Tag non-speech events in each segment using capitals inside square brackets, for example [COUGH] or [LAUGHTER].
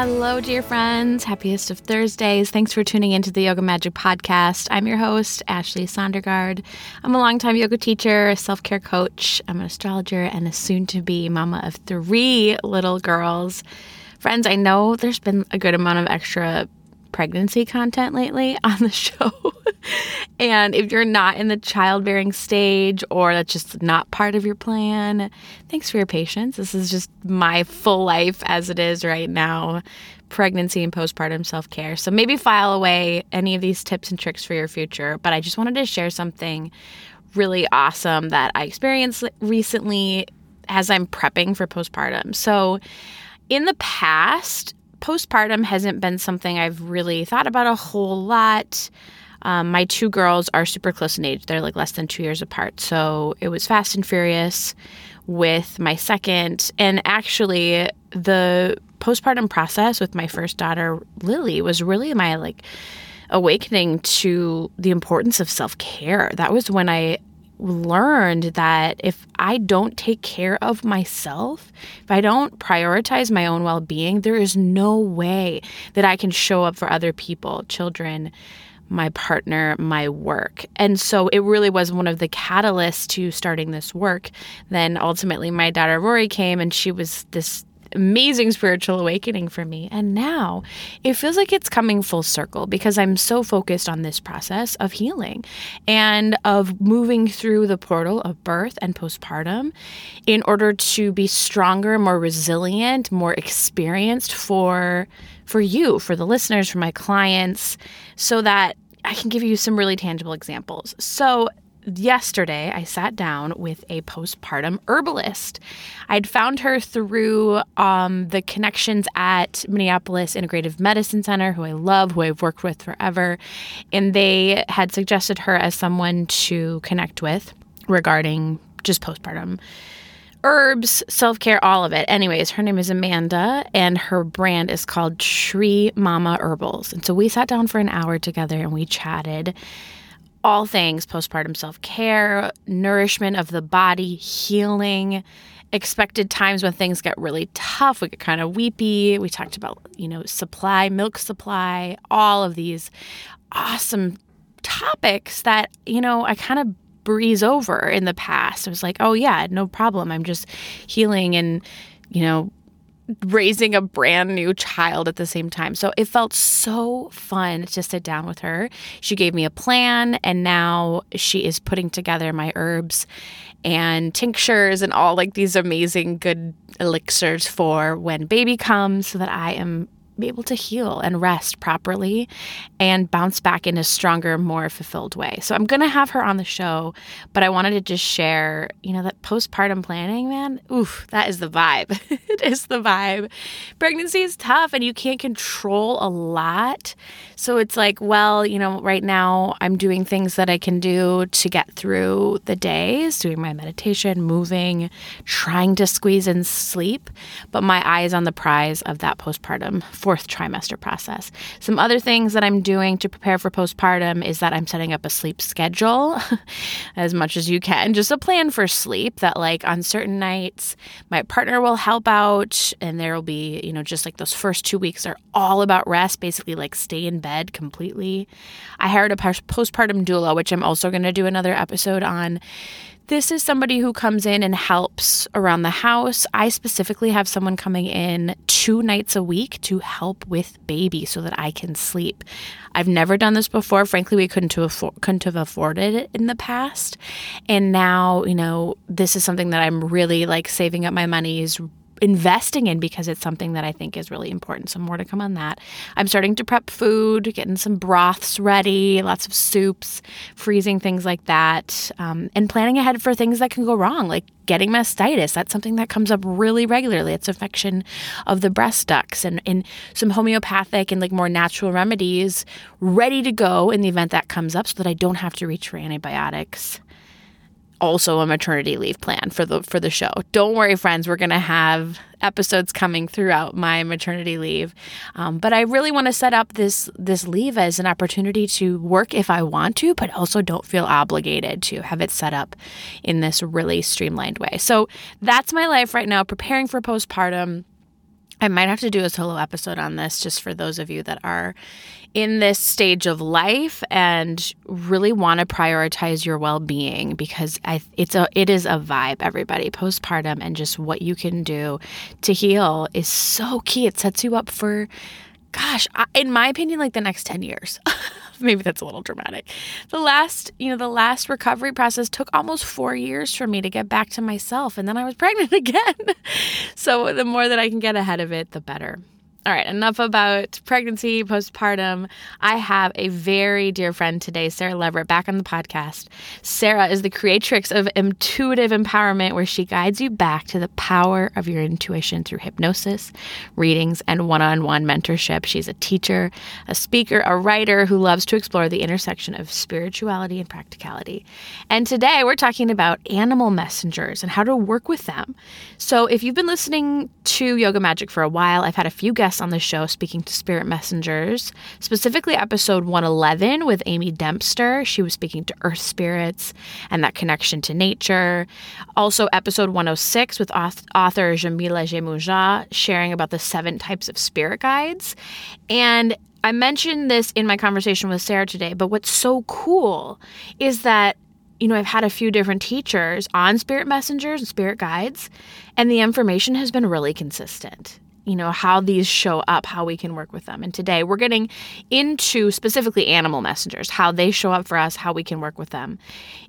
Hello, dear friends. Happiest of Thursdays. Thanks for tuning into the Yoga Magic Podcast. I'm your host, Ashley Sondergaard. I'm a longtime yoga teacher, a self care coach, I'm an astrologer, and a soon to be mama of three little girls. Friends, I know there's been a good amount of extra pregnancy content lately [LAUGHS] on the show. and if you're not in the childbearing stage or that's just not part of your plan, thanks for your patience. This is just my full life as it is right now pregnancy and postpartum self care. So maybe file away any of these tips and tricks for your future. But I just wanted to share something really awesome that I experienced recently as I'm prepping for postpartum. So in the past, postpartum hasn't been something I've really thought about a whole lot. Um, my two girls are super close in age. They're like less than two years apart. So it was fast and furious with my second. And actually, the postpartum process with my first daughter, Lily, was really my like awakening to the importance of self care. That was when I learned that if I don't take care of myself, if I don't prioritize my own well being, there is no way that I can show up for other people, children, my partner, my work. And so it really was one of the catalysts to starting this work. Then ultimately, my daughter Rory came and she was this amazing spiritual awakening for me. And now it feels like it's coming full circle because I'm so focused on this process of healing and of moving through the portal of birth and postpartum in order to be stronger, more resilient, more experienced for for you, for the listeners, for my clients so that I can give you some really tangible examples. So, yesterday I sat down with a postpartum herbalist. I'd found her through um, the connections at Minneapolis Integrative Medicine Center, who I love, who I've worked with forever. And they had suggested her as someone to connect with regarding just postpartum herbs, self care, all of it. Anyways, her name is Amanda, and her brand is called Tree Mama Herbals. And so we sat down for an hour together and we chatted all things postpartum self care, nourishment of the body, healing, expected times when things get really tough. We get kind of weepy. We talked about, you know, supply, milk supply, all of these awesome topics that, you know, I kind of breeze over in the past. I was like, oh, yeah, no problem. I'm just healing and, you know, raising a brand new child at the same time. So it felt so fun to sit down with her. She gave me a plan, and now she is putting together my herbs and tinctures and all like these amazing good elixirs for when baby comes so that I am be able to heal and rest properly and bounce back in a stronger, more fulfilled way. So I'm going to have her on the show, but I wanted to just share, you know, that postpartum planning, man, oof, that is the vibe. [LAUGHS] it is the vibe. Pregnancy is tough and you can't control a lot. So it's like, well, you know, right now I'm doing things that I can do to get through the days, doing my meditation, moving, trying to squeeze in sleep, but my eye is on the prize of that postpartum fourth trimester process. Some other things that I'm doing to prepare for postpartum is that I'm setting up a sleep schedule [LAUGHS] as much as you can, just a plan for sleep that, like, on certain nights, my partner will help out, and there will be, you know, just like those first two weeks are all about rest, basically, like stay in bed completely. I hired a postpartum doula, which I'm also going to do another episode on this is somebody who comes in and helps around the house. I specifically have someone coming in two nights a week to help with baby so that I can sleep. I've never done this before. Frankly, we couldn't have, afford, couldn't have afforded it in the past. And now, you know, this is something that I'm really like saving up my money is investing in because it's something that I think is really important. So, more to come on that. I'm starting to prep food, getting some broths ready, lots of soups, freezing things like that, um, and planning ahead for things that can go wrong, like getting mastitis. That's something that comes up really regularly. It's infection of the breast ducts and, and some homeopathic and like more natural remedies ready to go in the event that comes up so that I don't have to reach for antibiotics also a maternity leave plan for the for the show. Don't worry, friends. We're gonna have episodes coming throughout my maternity leave, um, but I really want to set up this this leave as an opportunity to work if I want to, but also don't feel obligated to have it set up in this really streamlined way. So that's my life right now, preparing for postpartum. I might have to do a solo episode on this just for those of you that are in this stage of life and really want to prioritize your well-being because I, it's a it is a vibe everybody. Postpartum and just what you can do to heal is so key. It sets you up for gosh in my opinion like the next 10 years [LAUGHS] [LAUGHS] maybe that's a little dramatic. The last you know the last recovery process took almost 4 years for me to get back to myself and then I was pregnant [LAUGHS] again. So the more that I can get ahead of it the better all right, enough about pregnancy, postpartum. I have a very dear friend today, Sarah Leverett, back on the podcast. Sarah is the creatrix of Intuitive Empowerment, where she guides you back to the power of your intuition through hypnosis, readings, and one on one mentorship. She's a teacher, a speaker, a writer who loves to explore the intersection of spirituality and practicality. And today we're talking about animal messengers and how to work with them. So if you've been listening to Yoga Magic for a while, I've had a few guests on the show speaking to spirit messengers, specifically episode 111 with Amy Dempster. She was speaking to earth spirits and that connection to nature. Also, episode 106 with author Jamila Jemuja sharing about the seven types of spirit guides. And I mentioned this in my conversation with Sarah today, but what's so cool is that you know, I've had a few different teachers on spirit messengers and spirit guides, and the information has been really consistent you know, how these show up, how we can work with them. And today we're getting into specifically animal messengers, how they show up for us, how we can work with them.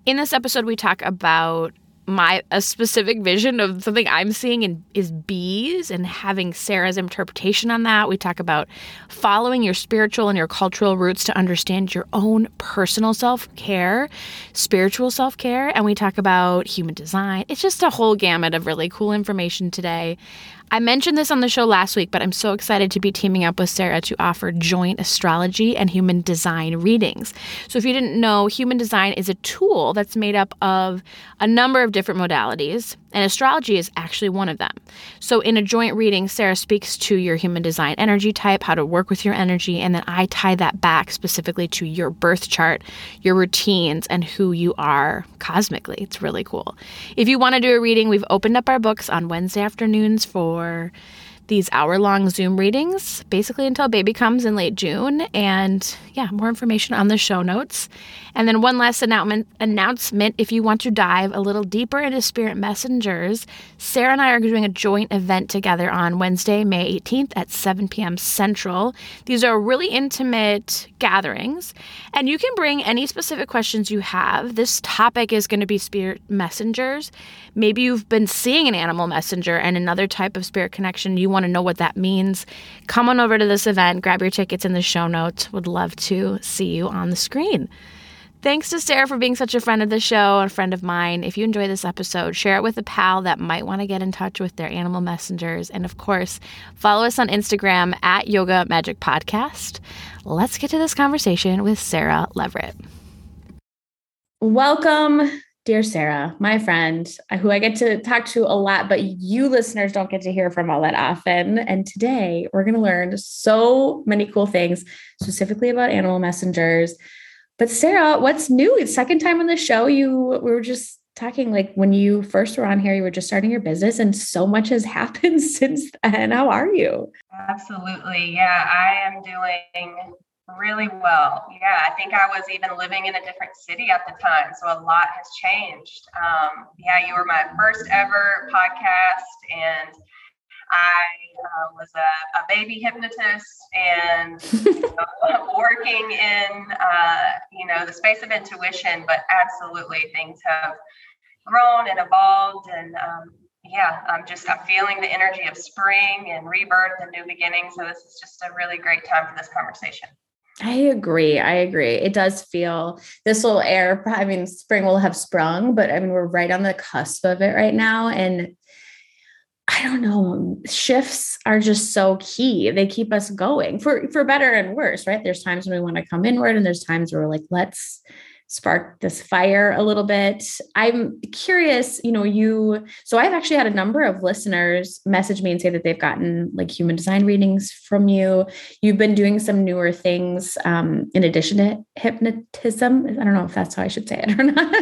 In this episode, we talk about my a specific vision of something I'm seeing in, is bees and having Sarah's interpretation on that. We talk about following your spiritual and your cultural roots to understand your own personal self care, spiritual self care, and we talk about human design. It's just a whole gamut of really cool information today. I mentioned this on the show last week, but I'm so excited to be teaming up with Sarah to offer joint astrology and human design readings. So, if you didn't know, human design is a tool that's made up of a number of different modalities and astrology is actually one of them. So, in a joint reading, Sarah speaks to your human design energy type, how to work with your energy, and then I tie that back specifically to your birth chart, your routines, and who you are cosmically. It's really cool. If you want to do a reading, we've opened up our books on Wednesday afternoons for or these hour long Zoom readings, basically until baby comes in late June. And yeah, more information on the show notes. And then one last announcement announcement if you want to dive a little deeper into spirit messengers, Sarah and I are doing a joint event together on Wednesday, May 18th at 7 p.m. Central. These are really intimate gatherings, and you can bring any specific questions you have. This topic is going to be spirit messengers. Maybe you've been seeing an animal messenger and another type of spirit connection. You want want to know what that means, come on over to this event, grab your tickets in the show notes. Would love to see you on the screen. Thanks to Sarah for being such a friend of the show, a friend of mine. If you enjoy this episode, share it with a pal that might want to get in touch with their animal messengers. And of course, follow us on Instagram at Yoga Magic Podcast. Let's get to this conversation with Sarah Leverett. Welcome dear Sarah, my friend, uh, who I get to talk to a lot, but you listeners don't get to hear from all that often. And today we're going to learn so many cool things, specifically about animal messengers. But Sarah, what's new? It's second time on the show. You we were just talking like when you first were on here, you were just starting your business, and so much has [LAUGHS] happened since then. How are you? Absolutely. Yeah, I am doing Really well. Yeah, I think I was even living in a different city at the time. So a lot has changed. Um, yeah, you were my first ever podcast, and I uh, was a, a, baby hypnotist and you [LAUGHS] know, working in, uh, you know, the space of intuition, but absolutely things have grown and evolved. And um, yeah, I'm just I'm feeling the energy of spring and rebirth and new beginnings. So this is just a really great time for this conversation. I agree. I agree. It does feel this will air. [LAUGHS] I mean, spring will have sprung, but I mean, we're right on the cusp of it right now. And I don't know, shifts are just so key. They keep us going for for better and worse, right? There's times when we want to come inward, and there's times where we're like, let's spark this fire a little bit. I'm curious, you know, you so I've actually had a number of listeners message me and say that they've gotten like human design readings from you. You've been doing some newer things um, in addition to hypnotism. I don't know if that's how I should say it or [LAUGHS] not.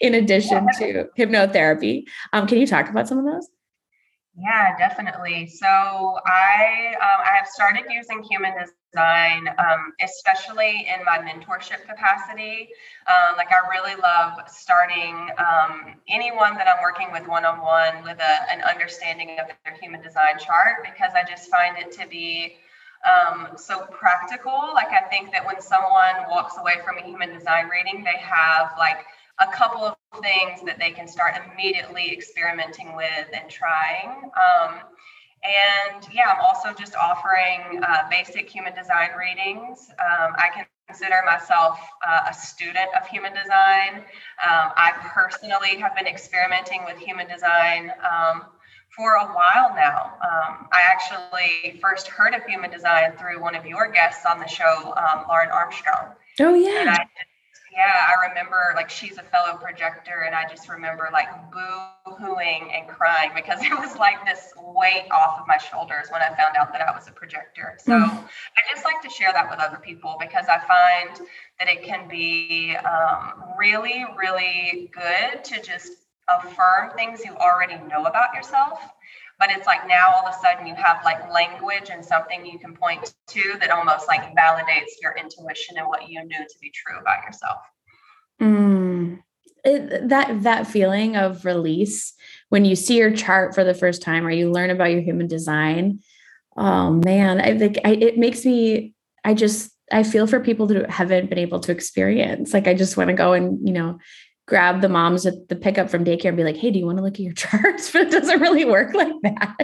in addition to hypnotherapy, um, can you talk about some of those? Yeah, definitely. So I um, I have started using human design, um, especially in my mentorship capacity. Um, like I really love starting um, anyone that I'm working with one on one with a, an understanding of their human design chart because I just find it to be um, so practical. Like I think that when someone walks away from a human design reading, they have like a couple of things that they can start immediately experimenting with and trying. Um, and yeah, I'm also just offering uh, basic human design readings. Um, I can consider myself uh, a student of human design. Um, I personally have been experimenting with human design um, for a while now. Um, I actually first heard of human design through one of your guests on the show, um, Lauren Armstrong. Oh, yeah. Yeah, I remember like she's a fellow projector, and I just remember like boo hooing and crying because [LAUGHS] it was like this weight off of my shoulders when I found out that I was a projector. So mm. I just like to share that with other people because I find that it can be um, really, really good to just affirm things you already know about yourself but it's like now all of a sudden you have like language and something you can point to that almost like validates your intuition and what you knew to be true about yourself mm. It, that that feeling of release when you see your chart for the first time or you learn about your human design oh man i think I, it makes me i just i feel for people that haven't been able to experience like i just want to go and you know grab the moms at the pickup from daycare and be like, hey, do you want to look at your [LAUGHS] charts? But it doesn't really work like that.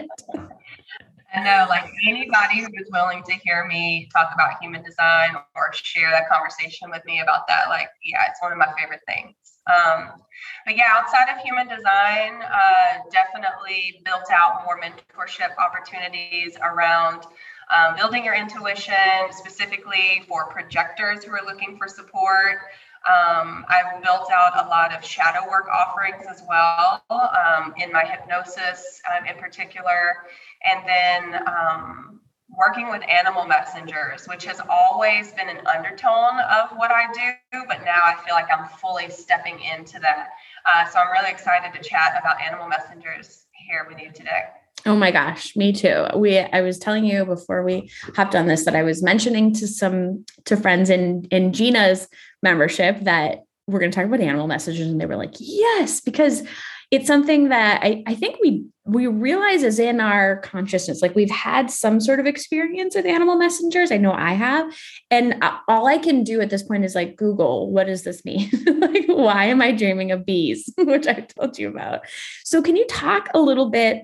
I know, like anybody who is willing to hear me talk about human design or share that conversation with me about that, like, yeah, it's one of my favorite things. Um, but yeah, outside of human design, uh, definitely built out more mentorship opportunities around um, building your intuition, specifically for projectors who are looking for support. Um, I've built out a lot of shadow work offerings as well um, in my hypnosis um, in particular. And then um, working with animal messengers, which has always been an undertone of what I do, but now I feel like I'm fully stepping into that. Uh, so I'm really excited to chat about animal messengers here with you today. Oh my gosh, me too. We I was telling you before we hopped on this that I was mentioning to some to friends in in Gina's membership that we're going to talk about animal messages and they were like, "Yes," because it's something that I, I think we we realize is in our consciousness. Like we've had some sort of experience with animal messengers. I know i have. And uh, all i can do at this point is like google what does this mean? [LAUGHS] Like why am i dreaming of bees? [LAUGHS] Which i told you about. So can you talk a little bit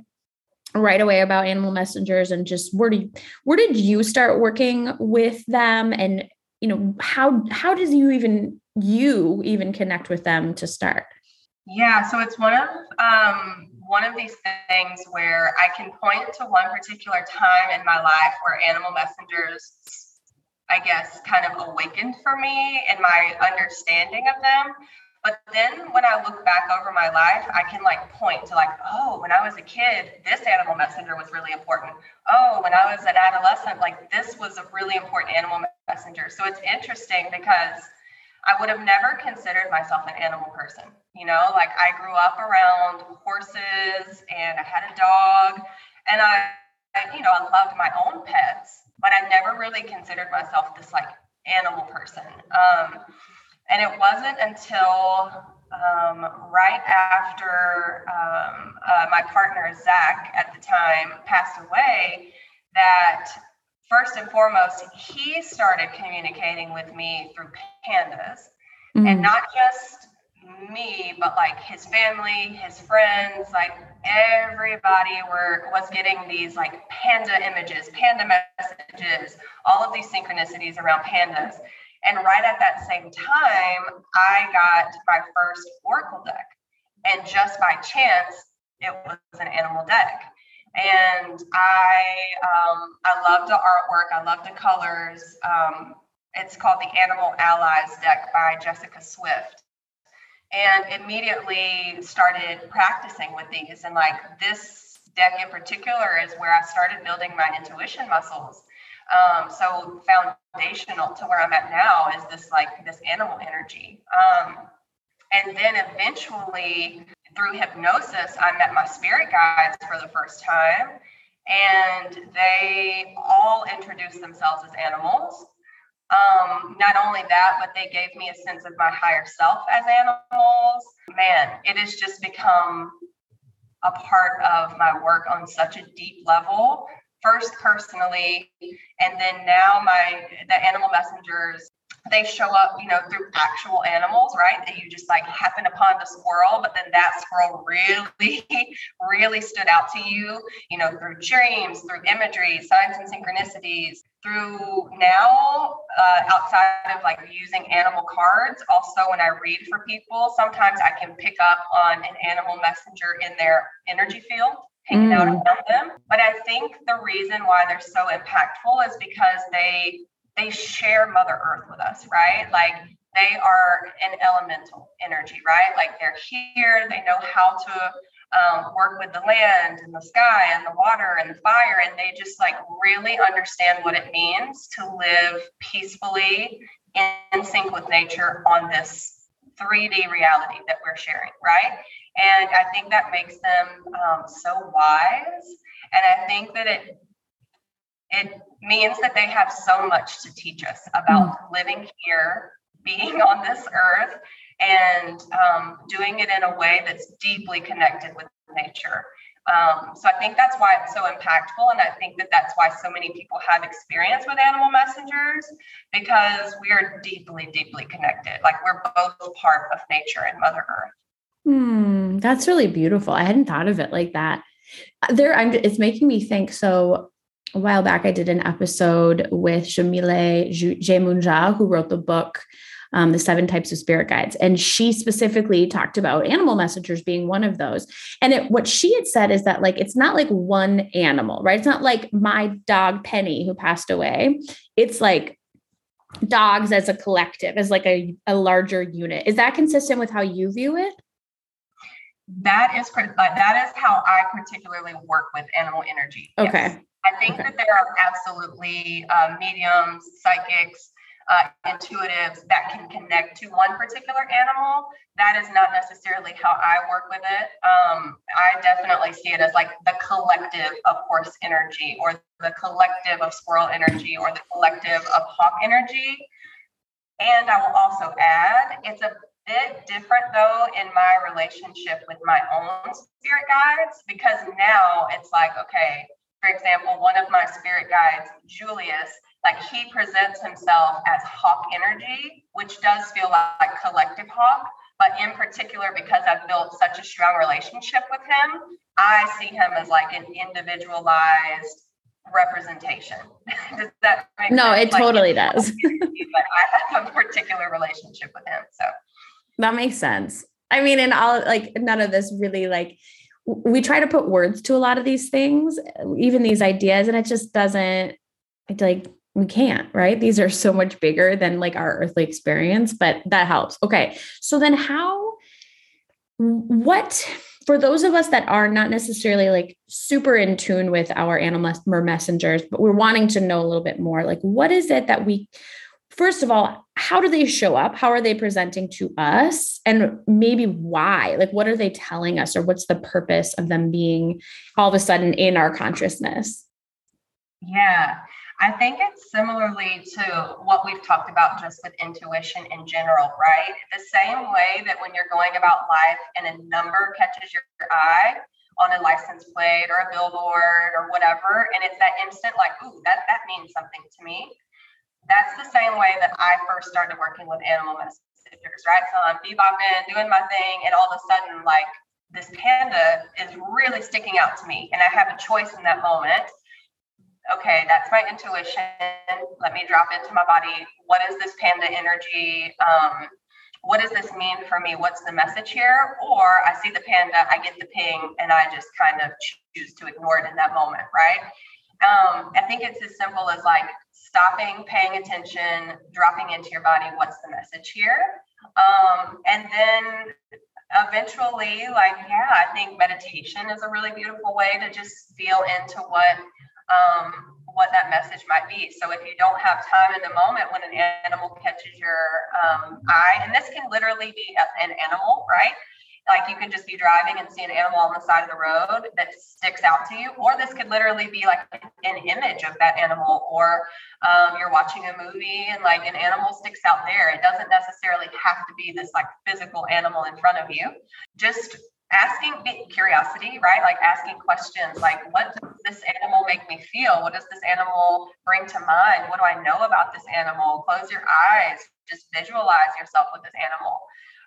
right away about animal messengers and just where you, where did you start working with them? And you know how how does you even you even connect with them to start? Yeah so it's one of um one of these things where i can point to one particular time in my life where animal messengers i guess kind of awakened for me and my understanding of them but then when I look back over my life, I can like point to like, oh, when I was a kid, this animal messenger was really important. Oh, when I was an adolescent, like this was a really important animal messenger. So it's interesting because I would have never considered myself an animal person. You know, like I grew up around horses and I had a dog and I, I you know, I loved my own pets, but I never really considered myself this like animal person. Um, and it wasn't until um, right after um, uh, my partner, Zach, at the time passed away, that first and foremost, he started communicating with me through pandas. Mm-hmm. And not just me, but like his family, his friends, like everybody were was getting these like panda images, panda messages, all of these synchronicities around pandas. And right at that same time, I got my first Oracle deck. And just by chance, it was an animal deck. And I um, I love the artwork. I love the colors. Um, it's called the Animal Allies deck by Jessica Swift. And immediately started practicing with these. And like this deck in particular is where I started building my intuition muscles. Um, so foundational to where I'm at now is this like this animal energy. Um, and then eventually through hypnosis, I met my spirit guides for the first time. And they all introduced themselves as animals. Um, not only that, but they gave me a sense of my higher self as animals. Man, it has just become a part of my work on such a deep level first personally and then now my the animal messengers they show up you know through actual animals right? That you just like happen upon the squirrel but then that squirrel really [LAUGHS] really stood out to you you know through dreams through imagery signs and synchronicities through now uh, outside of like using animal cards also when i read for people sometimes i can pick up on an animal messenger in their energy field hanging mm. out around them. But I think the reason why they're so impactful is because they they share Mother Earth with us, right? Like they are an elemental energy, right? Like they're here, they know how to um, work with the land and the sky and the water and the fire, and they just like really understand what it means to live peacefully in sync with nature on this 3D reality that we're sharing, right? And I think that makes them um, so wise. And I think that it it means that they have so much to teach us about mm. living here, being on this earth, and um, doing it in a way that's deeply connected with nature. Um, so I think that's why it's so impactful, and I think that that's why so many people have experience with animal messengers because we are deeply, deeply connected. Like we're both part of nature and Mother Earth. Hmm, that's really beautiful. I hadn't thought of it like that. Uh, there, I'm. It's making me think. So a while back, I did an episode with Jamile Jemunja, who wrote the book um, the seven types of spirit guides. And she specifically talked about animal messengers being one of those. And it, what she had said is that, like, it's not like one animal, right? It's not like my dog Penny who passed away. It's like dogs as a collective, as like a, a larger unit. Is that consistent with how you view it? that is that is how I particularly work with animal energy. Okay. Yes. I think okay. that there are absolutely uh, mediums, psychics, uh, intuitives that can connect to one particular animal. That is not necessarily how I work with it. Um, I definitely see it as like the collective of horse energy, or the collective of squirrel energy, or the collective of hawk energy. And I will also add, it's a bit different though in my relationship with my own spirit guides because now it's like, okay, for example, one of my spirit guides, Julius, like he presents himself as hawk energy, which does feel like, collective hawk. But in particular, because I've built such a strong relationship with him, I see him as like an individualized representation. [LAUGHS] does that make no, sense? it like, totally does. but I have a particular relationship with him. So that makes sense. I mean, and all like none of this really like we try to put words to a lot of these things, even these ideas, and it just doesn't like we can't, right? These are so much bigger than like our earthly experience, but that helps. Okay. So then how what for those of us that are not necessarily like super in tune with our animal messengers, but we're wanting to know a little bit more, like what is it that we first of all, how do they show up? How are they presenting to us? And maybe why? Like, what are they telling us, or what's the purpose of them being all of a sudden in our consciousness? Yeah. I think it's similarly to what we've talked about just with intuition in general, right? The same way that when you're going about life and a number catches your eye on a license plate or a billboard or whatever, and it's that instant like, ooh, that that means something to me. That's the same way that I first started working with animal messengers, right? So I'm bebopping, doing my thing, and all of a sudden, like this panda is really sticking out to me, and I have a choice in that moment okay, that's my intuition. Let me drop into my body. What is this panda energy? Um, what does this mean for me? What's the message here? Or I see the panda, I get the ping, and I just kind of choose to ignore it in that moment, right? Um, I think it's as simple as like stopping, paying attention, dropping into your body. What's the message here? Um, and then eventually, like, yeah, I think meditation is a really beautiful way to just feel into what um, what that message might be. So if you don't have time in the moment when an animal catches your um, eye, and this can literally be an animal, right? Like you can just be driving and see an animal on the side of the road that sticks out to you, or this could literally be like an image of that animal, or um, you're watching a movie and like an animal sticks out there. It doesn't necessarily have to be this like physical animal in front of you. Just asking curiosity, right? Like asking questions like, what does this animal make me feel? What does this animal bring to mind? What do I know about this animal? Close your eyes, just visualize yourself with this animal.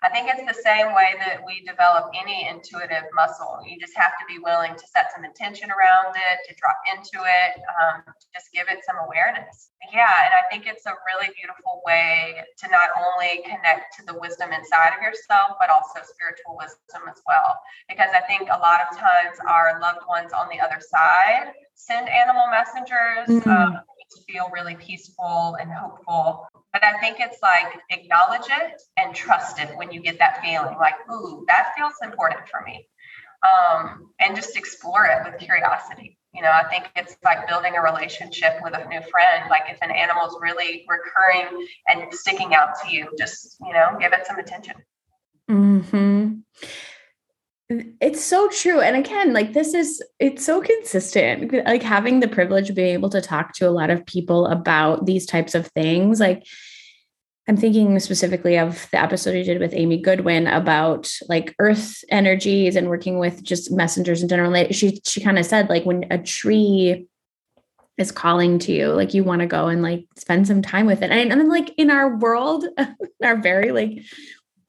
I think it's the same way that we develop any intuitive muscle. You just have to be willing to set some intention around it, to drop into it, um, just give it some awareness. Yeah, and I think it's a really beautiful way to not only connect to the wisdom inside of yourself, but also spiritual wisdom as well. Because I think a lot of times our loved ones on the other side send animal messengers. Mm-hmm. Um, to feel really peaceful and hopeful. But I think it's like acknowledge it and trust it when you get that feeling like, ooh, that feels important for me. Um, and just explore it with curiosity. You know, I think it's like building a relationship with a new friend. Like if an animal is really recurring and sticking out to you, just, you know, give it some attention. Hmm. It's so true. And again, like this is, it's so consistent. Like having the privilege of being able to talk to a lot of people about these types of things. Like, I'm thinking specifically of the episode you did with Amy Goodwin about like earth energies and working with just messengers in general. She she kind of said like when a tree is calling to you, like you want to go and like spend some time with it. And, and then like in our world, [LAUGHS] our very like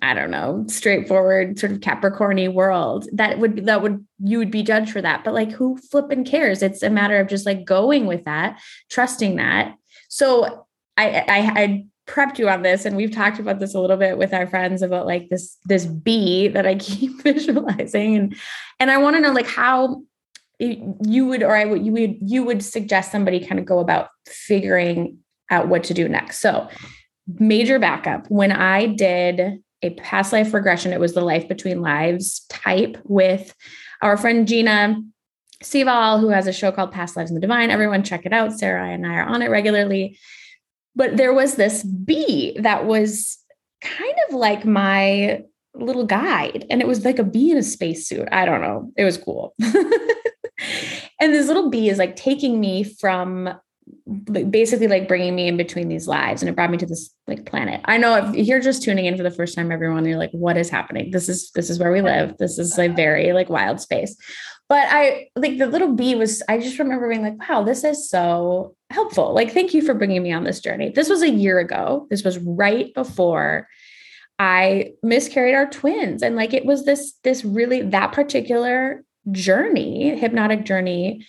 I don't know, straightforward sort of Capricorny world, that would that would you would be judged for that. But like who flipping cares? It's a matter of just like going with that, trusting that. So I I, I prepped you on this and we've talked about this a little bit with our friends about like this this bee that I [LAUGHS] keep visualizing and and I want to know like how you would or I would you would you would suggest somebody kind of go about figuring out what to do next. So major backup when I did a past life regression. It was the life between lives type with our friend Gina Seval, who has a show called Past Lives in the Divine. Everyone check it out. Sarah and I are on it regularly. But there was this bee that was kind of like my little guide, and it was like a bee in a spacesuit. I don't know. It was cool. [LAUGHS] and this little bee is like taking me from basically like bringing me in between these lives and it brought me to this like planet. I know if you're just tuning in for the first time everyone you're like what is happening? This is this is where we live. This is a very like wild space. But i like the little bee was i just remember being like wow this is so helpful. Like thank you for bringing me on this journey. This was a year ago. This was right before i miscarried our twins and like it was this this really that particular journey hypnotic journey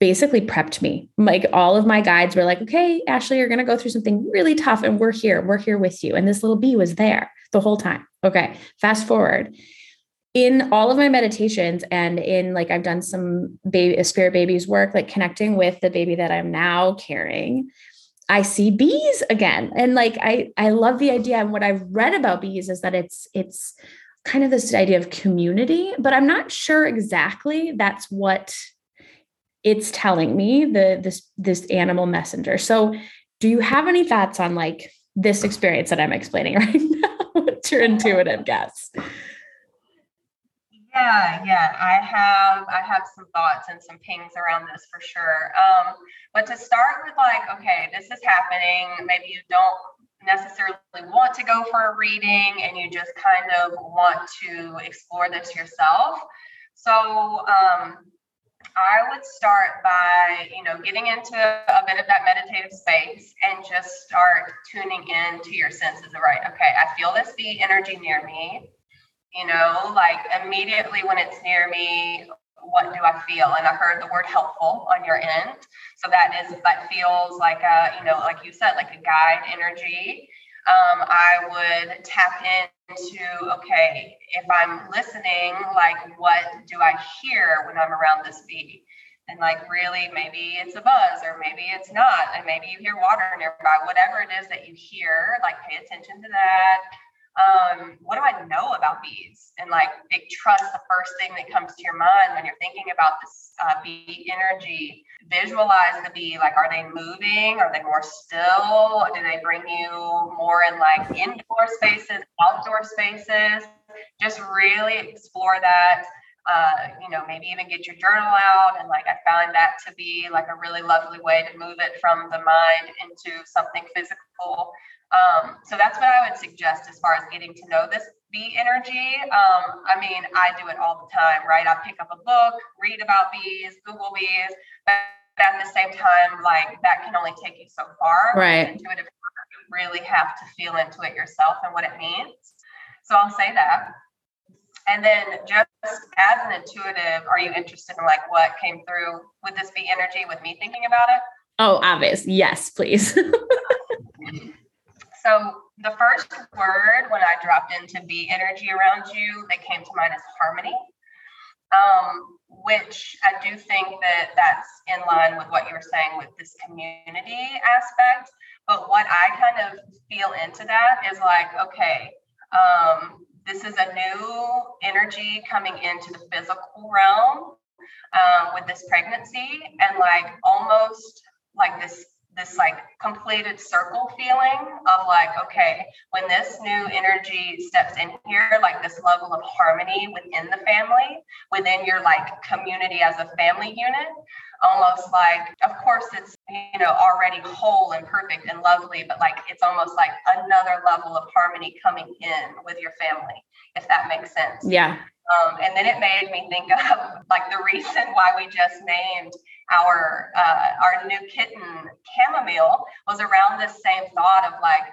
basically prepped me. Like all of my guides were like, okay, Ashley, you're going to go through something really tough and we're here. We're here with you. And this little bee was there the whole time. Okay. Fast forward. In all of my meditations and in like I've done some baby spirit babies work, like connecting with the baby that I'm now carrying, I see bees again. And like I I love the idea. And what I've read about bees is that it's it's kind of this idea of community, but I'm not sure exactly that's what it's telling me the this this animal messenger. So do you have any thoughts on like this experience that I'm explaining [LAUGHS] right now? What's your intuitive [LAUGHS] guess? Yeah, yeah, I have I have some thoughts and some pings around this for sure. Um, but to start with, like, okay, this is happening. Maybe you don't necessarily want to go for a reading, and you just kind of want to explore this yourself. So um, I would start by, you know, getting into a bit of that meditative space and just start tuning in to your senses. of Right? Okay, I feel this the energy near me you know, like immediately when it's near me, what do I feel? And I heard the word helpful on your end. So that is that feels like a, you know, like you said, like a guide energy. Um, I would tap into, okay, if I'm listening, like what do I hear when I'm around this bee? And like really, maybe it's a buzz or maybe it's not. And maybe you hear water nearby, whatever it is that you hear, like pay attention to that um, what do I know about bees? And like big trust, the first thing that comes to your mind when you're thinking about this uh, bee energy. Visualize the bee. Like, are they moving? Are they more still? Do they bring you more in like indoor spaces, outdoor spaces? Just really explore that. Uh, you know, maybe even get your journal out. And like, I found that to be like a really lovely way to move it from the mind into something physical. Um, so that's what I would suggest as far as getting to know this bee energy. Um, I mean, I do it all the time, right? I pick up a book, read about bees, Google bees, but at the same time, like that can only take you so far. Right. Intuitive, you really have to feel into it yourself and what it means. So I'll say that. And then just as an intuitive, are you interested in like what came through with this bee energy with me thinking about it? Oh, obvious. Yes, please. [LAUGHS] So the first word when I dropped into bee energy around you that came to mind is harmony, um, which I do think that that's in line with what you were saying with this community aspect. But what I kind of feel into that is like, okay, um, this is a new energy coming into the physical realm um, with this pregnancy, and like almost like this this like completed circle feeling of like okay when this new energy steps in here like this level of harmony within the family within your like community as a family unit almost like of course it's you know already whole and perfect and lovely but like it's almost like another level of harmony coming in with your family if that makes sense. Yeah um, and then it made me think of like the reason why we just named our uh, our new kitten chamomile was around this same thought of like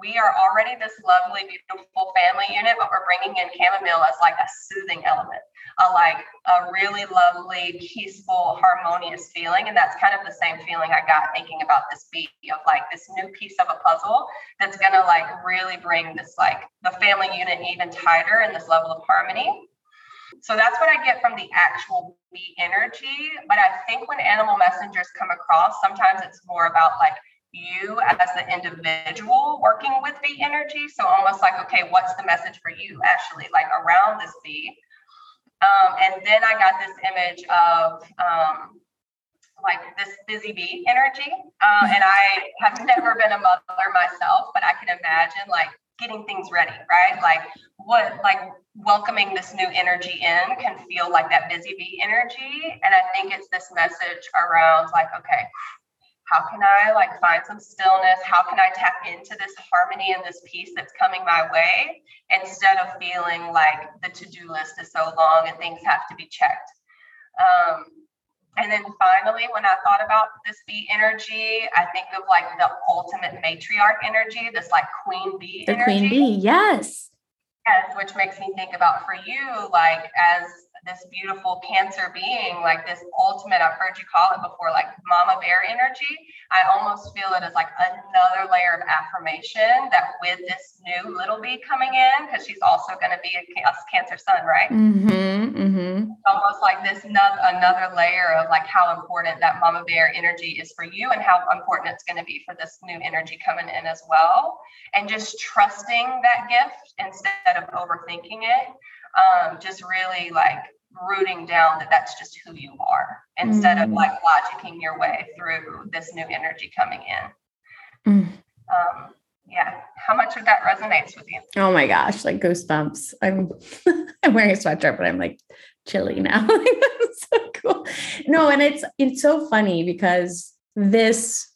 we are already this lovely beautiful family unit but we're bringing in chamomile as like a soothing element a like a really lovely peaceful harmonious feeling and that's kind of the same feeling i got thinking about this beat of like this new piece of a puzzle that's going to like really bring this like the family unit even tighter and this level of harmony so that's what I get from the actual bee energy. But I think when animal messengers come across, sometimes it's more about like you as the individual working with bee energy. So almost like, okay, what's the message for you, Ashley, like around this bee? Um, and then I got this image of um, like this busy bee energy. Uh, and I have never been a mother myself, but I can imagine like getting things ready, right? Like what like welcoming this new energy in can feel like that busy bee energy. And I think it's this message around like, okay, how can I like find some stillness? How can I tap into this harmony and this peace that's coming my way instead of feeling like the to-do list is so long and things have to be checked. Um, and then finally, when I thought about this bee energy, I think of like the ultimate matriarch energy, this like queen bee the energy. queen bee, yes. Yes, which makes me think about for you, like as this beautiful cancer being, like this ultimate, I've heard you call it before, like mama bear energy. I almost feel it as like another layer of affirmation that with this new little bee coming in, because she's also going to be a, cancer sun, right? Mm-hmm, mm-hmm. Almost like this another, another layer of like how important that mama bear energy is for you and how important it's going to be for this new energy coming in as well. And just trusting that gift instead of overthinking it um, just really like rooting down that that's just who you are instead mm. of like logicking your way through this new energy coming in. Mm. Um, yeah how much of that resonates with you oh my gosh like goosebumps i'm [LAUGHS] i'm wearing a sweatshirt but i'm like chilly now [LAUGHS] so cool no and it's it's so funny because this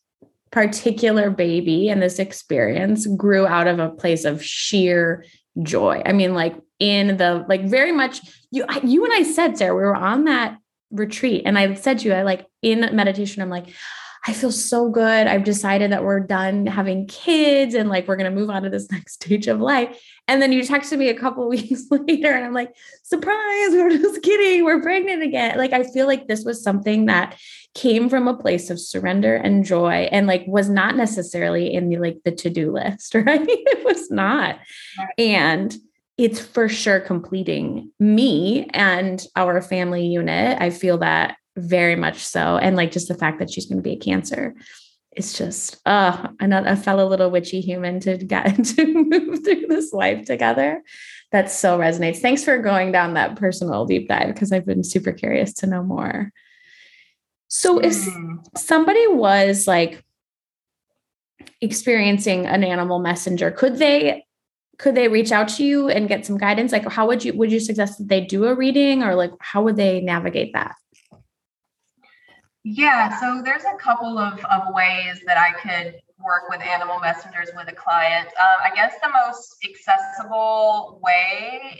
particular baby and this experience grew out of a place of sheer joy i mean like in the like very much you you and i said sarah we were on that retreat and i said to you i like in meditation i'm like I feel so good. I've decided that we're done having kids and like we're going to move on to this [LAUGHS] next stage of life. And then you texted me a couple [LAUGHS] weeks later and I'm like, surprise, we're just kidding. We're pregnant again. Like, I feel like this was something that came from a place of surrender and joy and like was not necessarily in the like the to-do list, [LAUGHS] right? it was not. And it's for sure completing me and our family unit. I feel that very much so. And like just the fact that she's going to be a cancer. It's just uh another a fellow little witchy human to get [LAUGHS] to move through this life together. That so resonates. Thanks for going down that personal deep dive because I've been super curious to know more. So if mm. somebody was like experiencing an animal messenger, could they could they reach out to you and get some guidance? Like how would you would you suggest that they do a reading or like how would they navigate that? Yeah, so there's a couple of, of ways that I could work with animal messengers with a client. Um, I guess the most accessible way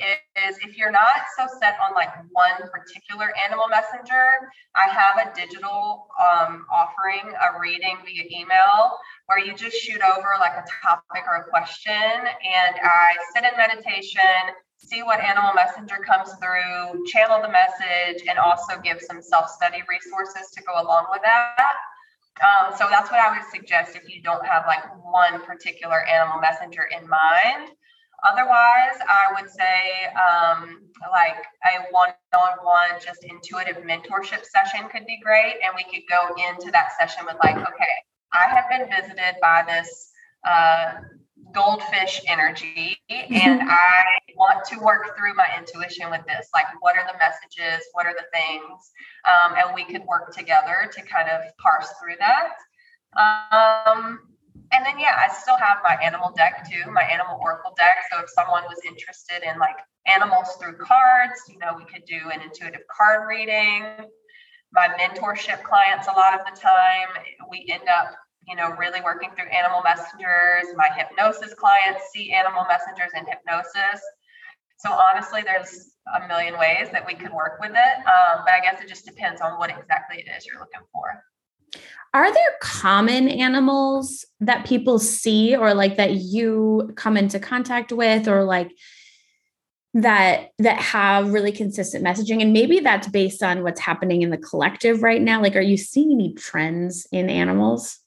is if you're not so set on like one particular animal messenger, I have a digital um, offering, a reading via email where you just shoot over like a topic or a question and I sit in meditation see what animal messenger comes through, channel the message, and also give some self study resources to go along with that. Um, so that's what I would suggest if you don't have like one particular animal messenger in mind. Otherwise, I would say um, like a one on one, just intuitive mentorship session could be great. And we could go into that session with, like, okay, I have been visited by this uh, goldfish energy and I want to work through my intuition with this. Like, what are the messages? What are the things? Um, and we could work together to kind of parse through that. Um, and then, yeah, I still have my animal deck too, my animal oracle deck. So if someone was interested in like animals through cards, you know, we could do an intuitive card reading. My mentorship clients, a lot of the time, we end up you know, really working through animal messengers. My hypnosis clients see animal messengers in hypnosis. So honestly, there's a million ways that we could work with it. Um, but I guess it just depends on what exactly it is you're looking for. Are there common animals that people see or like that you come into contact with or like that that have really consistent messaging? And maybe that's based on what's happening in the collective right now. Like are you seeing any trends in animals?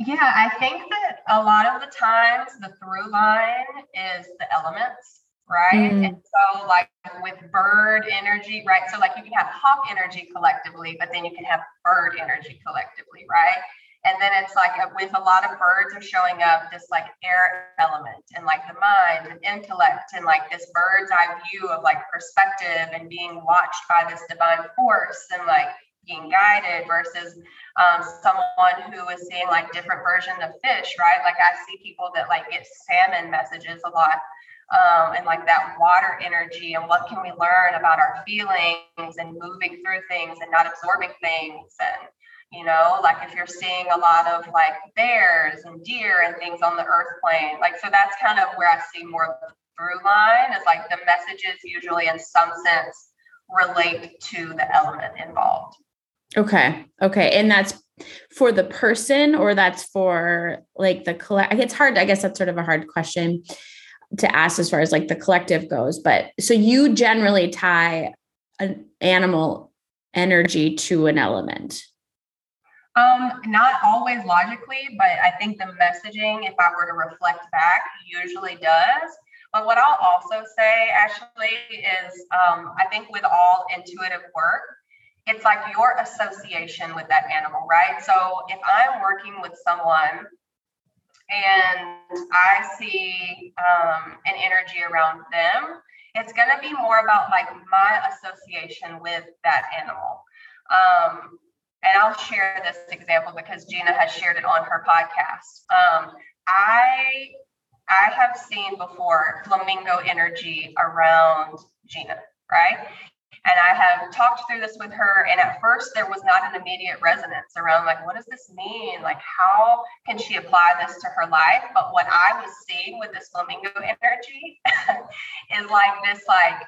Yeah, I think that a lot of the times the through line is the elements, right? Mm. And so, like with bird energy, right? So, like you can have hawk energy collectively, but then you can have bird energy collectively, right? And then it's like a, with a lot of birds are showing up this like air element and like the mind and intellect and like this bird's eye view of like perspective and being watched by this divine force and like being guided versus um, someone who is seeing like different versions of fish, right? Like I see people that like get salmon messages a lot. Um, and like that water energy and what can we learn about our feelings and moving through things and not absorbing things and you know like if you're seeing a lot of like bears and deer and things on the earth plane like so that's kind of where i see more through line is like the messages usually in some sense relate to the element involved Okay. Okay. And that's for the person or that's for like the collect it's hard i guess that's sort of a hard question to ask as far as like the collective goes but so you generally tie an animal energy to an element um not always logically but i think the messaging if i were to reflect back usually does but what i'll also say actually is um, i think with all intuitive work it's like your association with that animal, right? So if I'm working with someone and I see um, an energy around them, it's going to be more about like my association with that animal. Um, and I'll share this example because Gina has shared it on her podcast. Um, I I have seen before flamingo energy around Gina, right? And I have talked through this with her. And at first, there was not an immediate resonance around, like, what does this mean? Like, how can she apply this to her life? But what I was seeing with this flamingo energy [LAUGHS] is like this, like,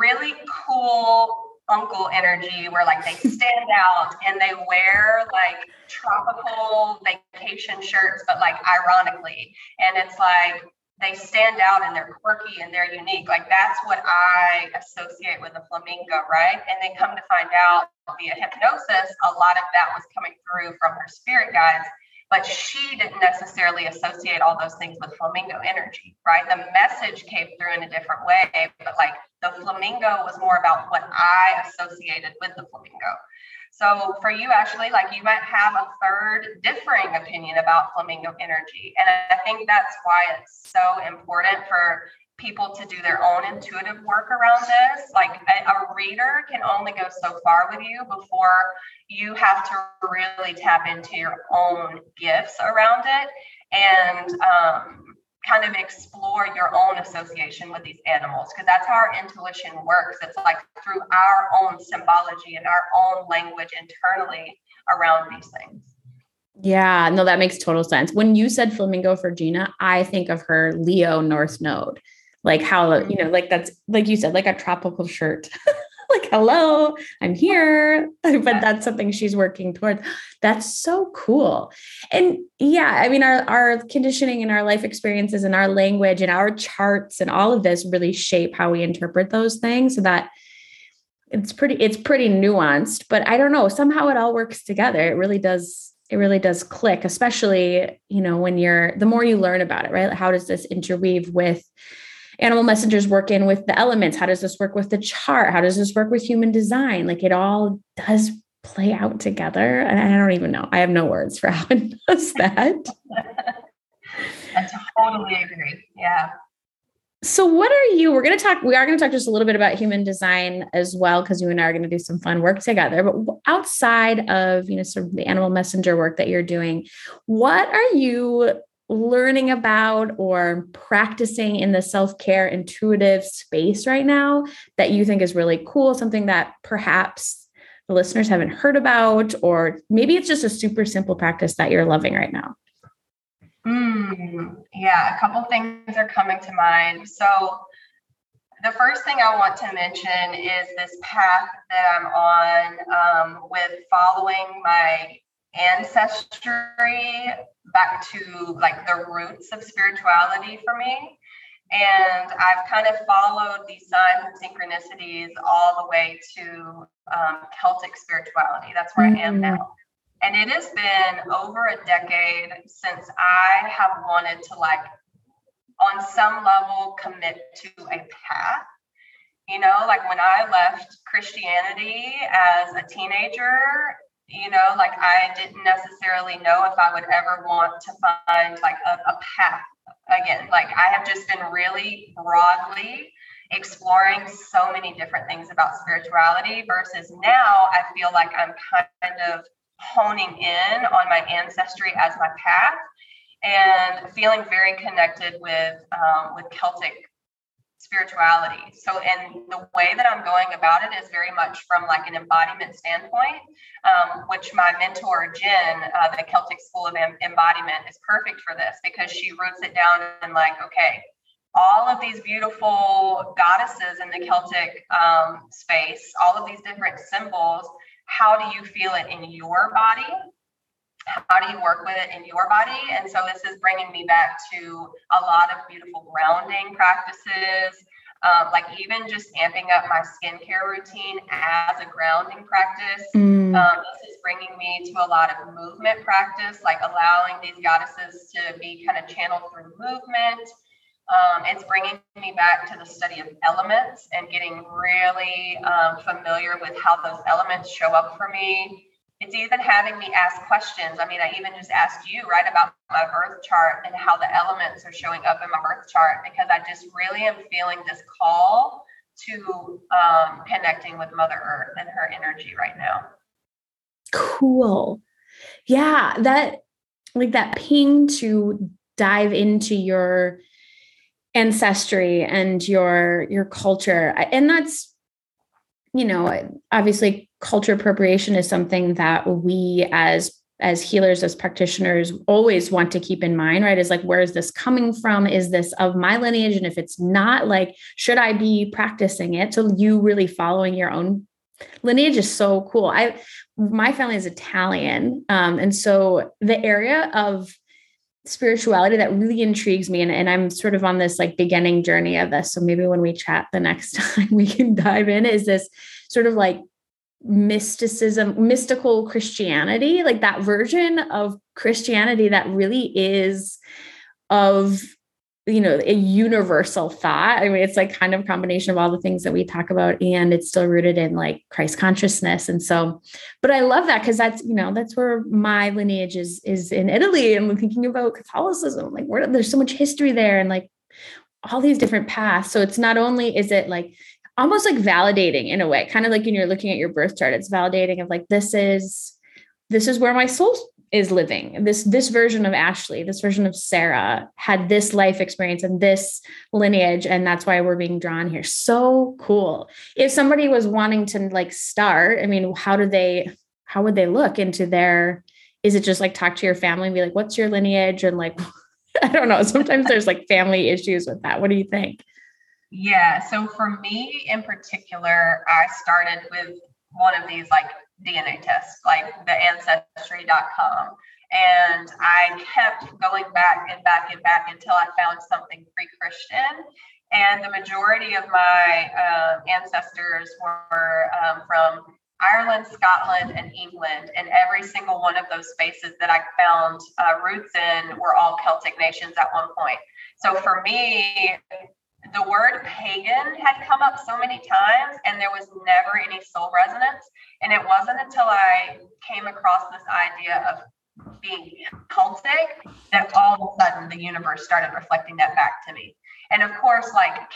really cool uncle energy where like they [LAUGHS] stand out and they wear like tropical vacation shirts, but like ironically. And it's like they stand out and they're quirky and they're unique. Like that's what I associate with a flamingo, right? And then come to find out via hypnosis, a lot of that was coming through from her spirit guides, but she didn't necessarily associate all those things with flamingo energy, right? The message came through in a different way, but like the flamingo was more about what I associated with the flamingo. So for you, Ashley, like you might have a third differing opinion about flamingo energy. And I think that's why it's so important for people to do their own intuitive work around this. Like a, a, reader can only go so far with you before you have to really tap into your own gifts around it. And um, kind of explore your own association with these animals because that's how our intuition works. It's like through our own symbology and our own language internally around these things. Yeah, no, that makes total sense. When you said flamingo for Gina, I think of her Leo North Node, like how, you know, like that's like you said, like a tropical shirt. [LAUGHS] like, hello, I'm here. [LAUGHS] but that's something she's working towards. That's so cool. And yeah, I mean, our, our conditioning and our life experiences and our language and our charts and all of this really shape how we interpret those things so that it's pretty, it's pretty nuanced, but I don't know, somehow it all works together. It really does it really does click especially you know when you're the more you learn about it right how does this interweave with animal messengers work in with the elements? How does this work with the chart? How does this work with human design? Like it all does play out together. And I don't even know. I have no words for [LAUGHS] how it does that. [LAUGHS] I totally agree. Yeah. So, what are you? We're going to talk, we are going to talk just a little bit about human design as well, because you and I are going to do some fun work together. But outside of, you know, sort of the animal messenger work that you're doing, what are you learning about or practicing in the self care intuitive space right now that you think is really cool? Something that perhaps the listeners haven't heard about, or maybe it's just a super simple practice that you're loving right now? Mm, yeah, a couple things are coming to mind. So, the first thing I want to mention is this path that I'm on um, with following my ancestry back to like the roots of spirituality for me. And I've kind of followed these signs and synchronicities all the way to um, Celtic spirituality. That's where mm-hmm. I am mm-hmm. now. And it has been over a decade since I have wanted to, like, on some level, commit to a path. You know, like when I left Christianity as a teenager, you know like i didn't necessarily know if i would ever want to find like a, a path again. Like i have just been really broadly exploring so many different things about spirituality versus now i feel like i'm kind of honing in on my ancestry as my path and feeling very connected with um, with celtic spirituality. So, and the way that I'm going about it is very much from like an embodiment standpoint, um, which my mentor Jen, uh, the Celtic School of Embodiment, is perfect for this because she roots it down and like, okay, all of these beautiful goddesses in the Celtic um, space, all of these different symbols. How do you feel it in your body? How do you work with it in your body? And so this is bringing me back to a lot of beautiful grounding practices, um, like even just amping up my skincare routine as a grounding practice. Mm. Um, this is bringing me to a lot of movement practice, like allowing these goddesses to be kind of channeled through movement. Um, it's bringing me back to the study of elements and getting really um, familiar with how those elements show up for me it's even having me ask questions. I mean, I even just asked you, right, about my birth chart and how the elements are showing up in my birth chart because I just really am feeling this call to um, connecting with Mother Earth and her energy right now. cool. Yeah, that like that ping to dive into your ancestry and your your culture and that's you know obviously culture appropriation is something that we as as healers as practitioners always want to keep in mind right? Is like where is this coming from? Is this of my lineage? And if it's not like should i be practicing it? So you really following your own lineage is so cool. I my family is italian um, and so the area of spirituality that really intrigues me and, and i'm sort of on this like beginning journey of this. So maybe when we chat the next [LAUGHS] time we can dive in is this sort of like mysticism mystical christianity like that version of christianity that really is of you know a universal thought. I mean it's like kind of combination of all the things that we talk about and it's still rooted in like christ consciousness. And so but i love that because that's you know that's where my lineage is is in italy and thinking about catholicism like where there's so much history there and like all these different paths. So it's not only is it like almost like validating in a way kind of like when you're looking at your birth chart it's validating of like this is this is where my soul is living. This this version of ashley this version of sarah had this life experience and this lineage and that's why we're being drawn here. So cool. If somebody was wanting to like start i mean how do they how would they look into their is it just like talk to your family and be like what's your lineage? and like [LAUGHS] i don't know. Sometimes there's like family issues with that. What do you think yeah so for me in particular i started with one of these like DNA tests, like the ancestry.com. And I kept going back and back and back until I found something pre Christian. And the majority of my uh, ancestors were um, from Ireland, Scotland, and England. And every single one of those spaces that I found uh, roots in were all Celtic nations at one point. So for me, the word pagan had come up so many times and there was never any soul resonance. And it wasn't until I came across this idea of being Celtic that all of a sudden the universe started reflecting that back to me. And of course, like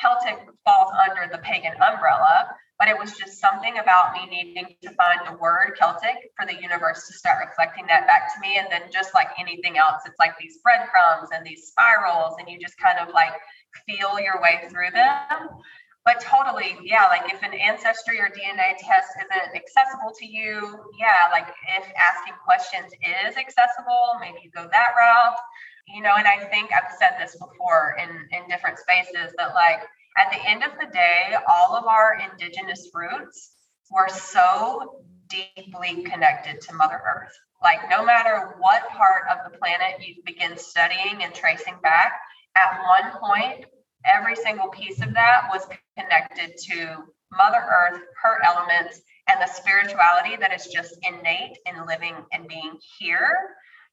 Celtic falls under the pagan umbrella, but it was just something about me needing to find the word Celtic for the universe to start reflecting that back to me. And then, just like anything else, it's like these breadcrumbs and these spirals, and you just kind of like feel your way through them. But totally, yeah, like if an ancestry or DNA test isn't accessible to you, yeah, like if asking questions is accessible, maybe you go that route. You know, and I think I've said this before in in different spaces that like at the end of the day, all of our indigenous roots were so deeply connected to Mother Earth. Like, no matter what part of the planet you begin studying and tracing back, at one point, every single piece of that was connected to Mother Earth, her elements, and the spirituality that is just innate in living and being here.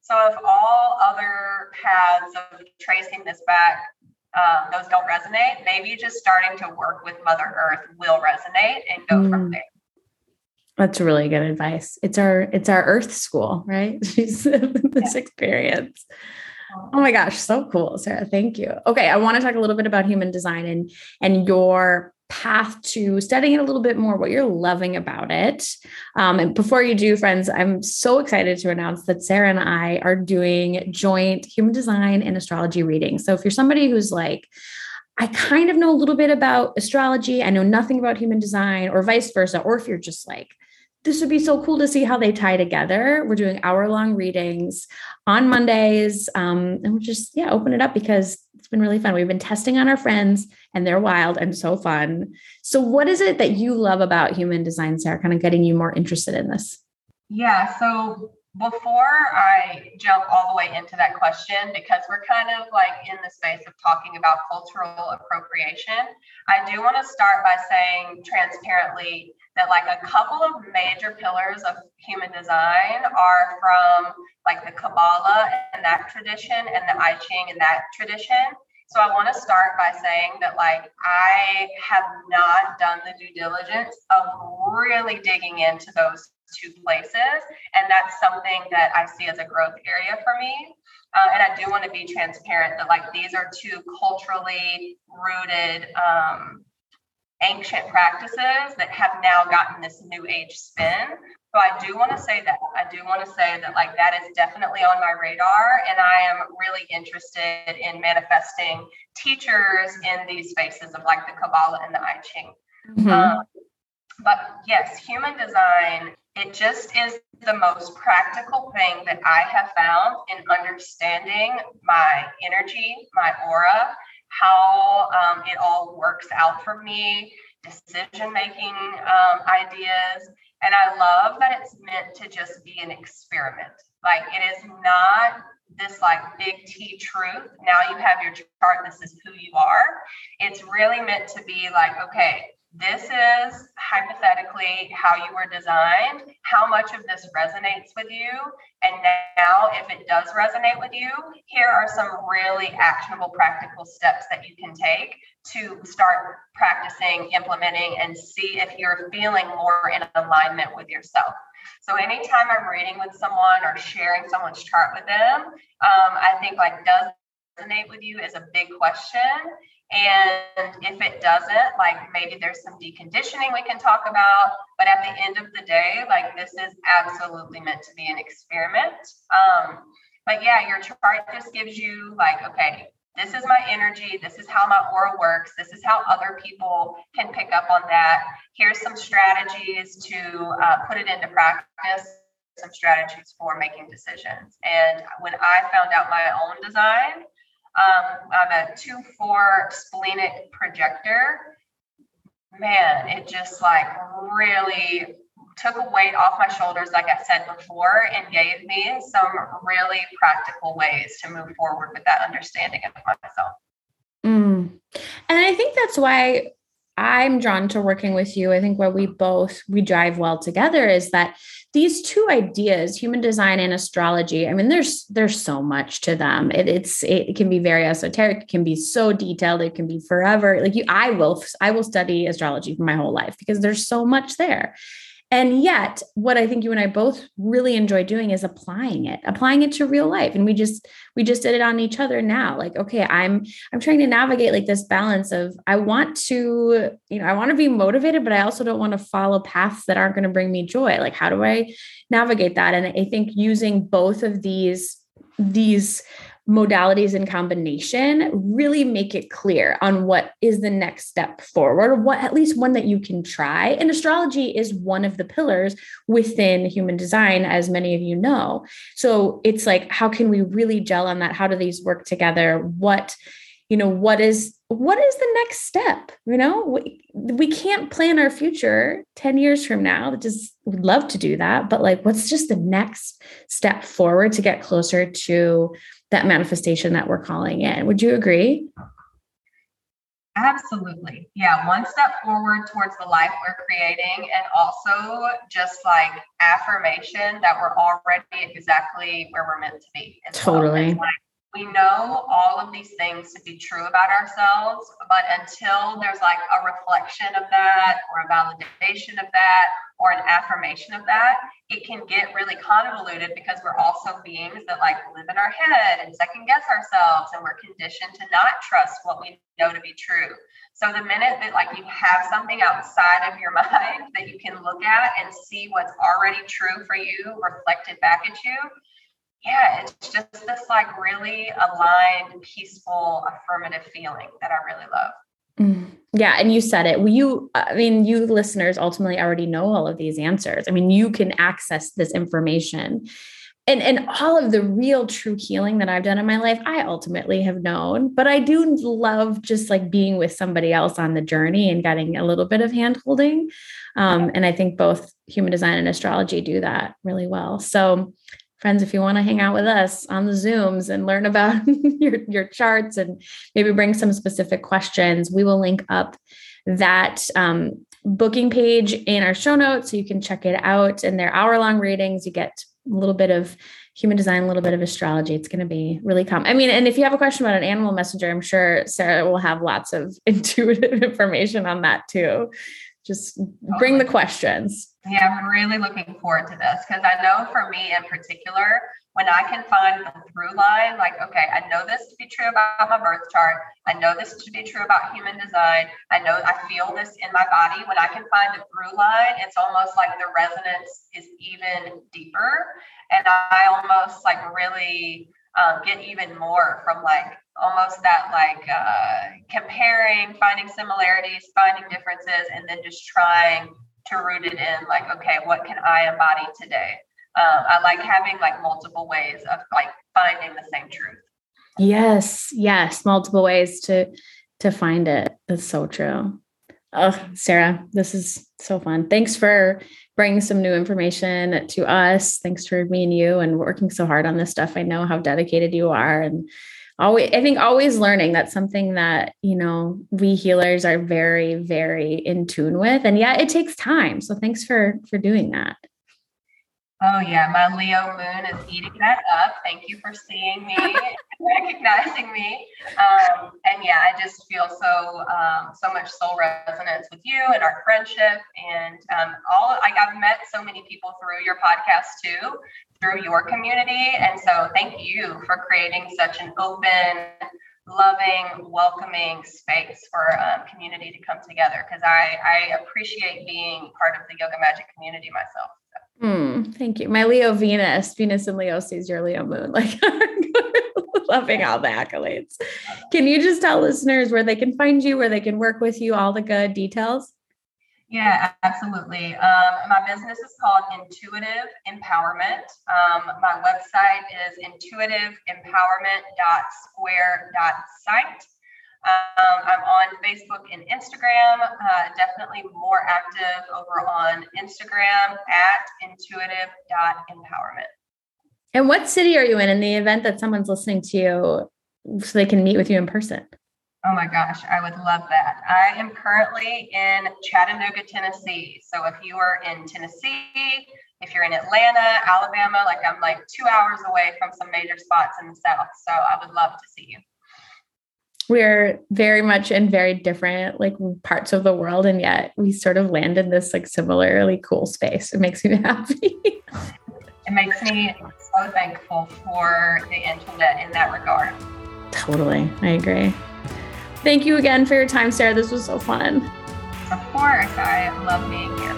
So, if all other paths of tracing this back, um, those don't resonate, maybe just starting to work with Mother Earth will resonate and go mm. from there. That's really good advice. It's our it's our Earth school, right? [LAUGHS] She's [LAUGHS] this yeah. experience. Oh my gosh, so cool, Sarah. Thank you. Okay, I want to talk a little bit about human design and and your path to studying it a little bit more, what you're loving about it. Um, and before you do, friends, I'm so excited to announce that Sarah and I are doing joint human design and astrology readings. So if you're somebody who's like, I kind of know a little bit about astrology, I know nothing about human design, or vice versa, or if you're just like, this would be so cool to see how they tie together. We're doing hour long readings on Mondays. Um, and we'll just, yeah, open it up because it's been really fun. We've been testing on our friends and they're wild and so fun. So, what is it that you love about human design, Sarah, kind of getting you more interested in this? Yeah. So, before I jump all the way into that question, because we're kind of like in the space of talking about cultural appropriation, I do want to start by saying transparently that like a couple of major pillars of human design are from like the Kabbalah and that tradition and the I Ching and that tradition. So I want to start by saying that like I have not done the due diligence of really digging into those two places. And that's something that I see as a growth area for me. Uh, and I do want to be transparent that like these are two culturally rooted um, ancient practices that have now gotten this new age spin. So I do want to say that. I do want to say that like that is definitely on my radar and I am really interested in manifesting teachers in these spaces of like the Kabbalah and the I Ching. Mm-hmm. Um, but yes, human design, it just is the most practical thing that I have found in understanding my energy, my aura, how um, it all works out for me, decision making um, ideas. And I love that it's meant to just be an experiment. Like it is not this like big T truth. Now you have your chart, this is who you are. It's really meant to be like, okay, this is hypothetically how you were designed, how much of this resonates with you. And now, if it does resonate with you, here are some really actionable, practical steps that you can take to start practicing, implementing, and see if you're feeling more in alignment with yourself. So, anytime I'm reading with someone or sharing someone's chart with them, um, I think like, does resonate with you is a big question and if it doesn't, like maybe there's some deconditioning we can talk about. But at the end of the day, like this is absolutely meant to be an experiment. Um, but yeah, your chart just gives you like, okay, this is my energy. This is how my aura works. This is how other people can pick up on that. Here's some strategies to uh, put it into practice, some strategies for making decisions. And when I found out my own design, um, I'm a 2-4 splenic projector. Man, it just like really took a weight off my shoulders, like I said before, and gave me some really practical ways to move forward with that understanding of myself. Mm. And I think that's why I'm drawn to working with you. I think where we both we drive well together is that these two ideas, human design and astrology, I mean, there's there's so much to them. It, it's it can be very esoteric, it can be so detailed, it can be forever. Like you, I will I will study astrology for my whole life because there's so much there. And yet, what I think you and I both really enjoy doing is applying it, applying it to real life. And we just we just did it on each other now. Like, okay, I'm I'm trying to navigate like this balance of I want to, you know, I want to be motivated, but I also don't want to follow paths that aren't going to bring me joy. Like, how do I navigate that? And I think using both of these these modalities in combination really make it clear on what is the next step forward or what at least one that you can try. And astrology is one of the pillars within human design as many of you know. So it's like how can we really gel on that? How do these work together? What you know what is what is the next step? You know we, we can't plan our future 10 years from now. Just would love to do that. But like what's just the next step forward to get closer to that manifestation that we're calling in. Would you agree? Absolutely. Yeah. One step forward towards the life we're creating, and also just like affirmation that we're already exactly where we're meant to be. Totally. Well we know all of these things to be true about ourselves, but until there's like a reflection of that or a validation of that or an affirmation of that, it can get really convoluted because we're also beings that like live in our head and second guess ourselves and we're conditioned to not trust what we know to be true. So the minute that like you have something outside of your [LAUGHS] mind that you can look at and see what's already true for you reflected back at you, yeah, it's just this like really aligned, peaceful, affirmative feeling that I really love. Mm, yeah, and you said it. You, I mean, you listeners ultimately already know all of these answers. I mean, you can access this information. And, and all of the real true healing that I've done in my life, I ultimately have known. But I do love just like being with somebody else on the journey and getting a little bit of hand holding. Um, and I think both human design and astrology do that really well. So friends, if you want to hang out with us on the Zooms and learn about [LAUGHS] your, your charts and maybe bring some specific questions, we will link up that um, booking page in our show notes so you can check it out. And they're hour long readings. You get a little bit of human design, a little bit of astrology. It's going to be really calm. I mean, and if you have a question about an animal messenger, I'm sure Sarah will have lots of [LAUGHS] intuitive information on that too. Just bring the questions. Yeah, I'm really looking forward to this because I know for me in particular, when I can find the through line, like, okay, I know this to be true about my birth chart. I know this to be true about human design. I know I feel this in my body. When I can find the through line, it's almost like the resonance is even deeper. And I almost like really um, get even more from like almost that like uh, comparing, finding similarities, finding differences, and then just trying to root it in like, okay, what can I embody today? um, I like having like multiple ways of like finding the same truth. Yes, yes, multiple ways to to find it. That's so true. Oh, Sarah, this is so fun. Thanks for bringing some new information to us. Thanks for me and you and working so hard on this stuff. I know how dedicated you are and always I think always learning that's something that, you know, we healers are very very in tune with and yeah, it takes time. So thanks for for doing that. Oh yeah, my Leo moon is eating that up. Thank you for seeing me, recognizing me. Um, and yeah, I just feel so um, so much soul resonance with you and our friendship, and um, all. I've met so many people through your podcast too, through your community, and so thank you for creating such an open, loving, welcoming space for um, community to come together. Because I I appreciate being part of the Yoga Magic community myself. Mm, thank you. My Leo Venus, Venus and Leo sees your Leo moon. [LAUGHS] Like, loving all the accolades. Can you just tell listeners where they can find you, where they can work with you, all the good details? Yeah, absolutely. Um, my business is called Intuitive Empowerment. Um, my website is intuitivempowerment.square.site. Um, I'm on Facebook and Instagram, uh, definitely more active over on Instagram at intuitive.empowerment. And what city are you in in the event that someone's listening to you so they can meet with you in person? Oh my gosh, I would love that. I am currently in Chattanooga, Tennessee. So if you are in Tennessee, if you're in Atlanta, Alabama, like I'm like two hours away from some major spots in the South. So I would love to see you we're very much in very different like parts of the world and yet we sort of land in this like similarly cool space it makes me [LAUGHS] happy it makes me so thankful for the internet in that regard totally i agree thank you again for your time sarah this was so fun of course i love being here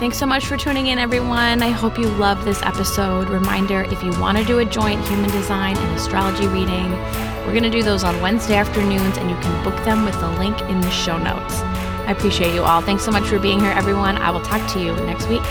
Thanks so much for tuning in, everyone. I hope you loved this episode. Reminder if you want to do a joint human design and astrology reading, we're going to do those on Wednesday afternoons, and you can book them with the link in the show notes. I appreciate you all. Thanks so much for being here, everyone. I will talk to you next week.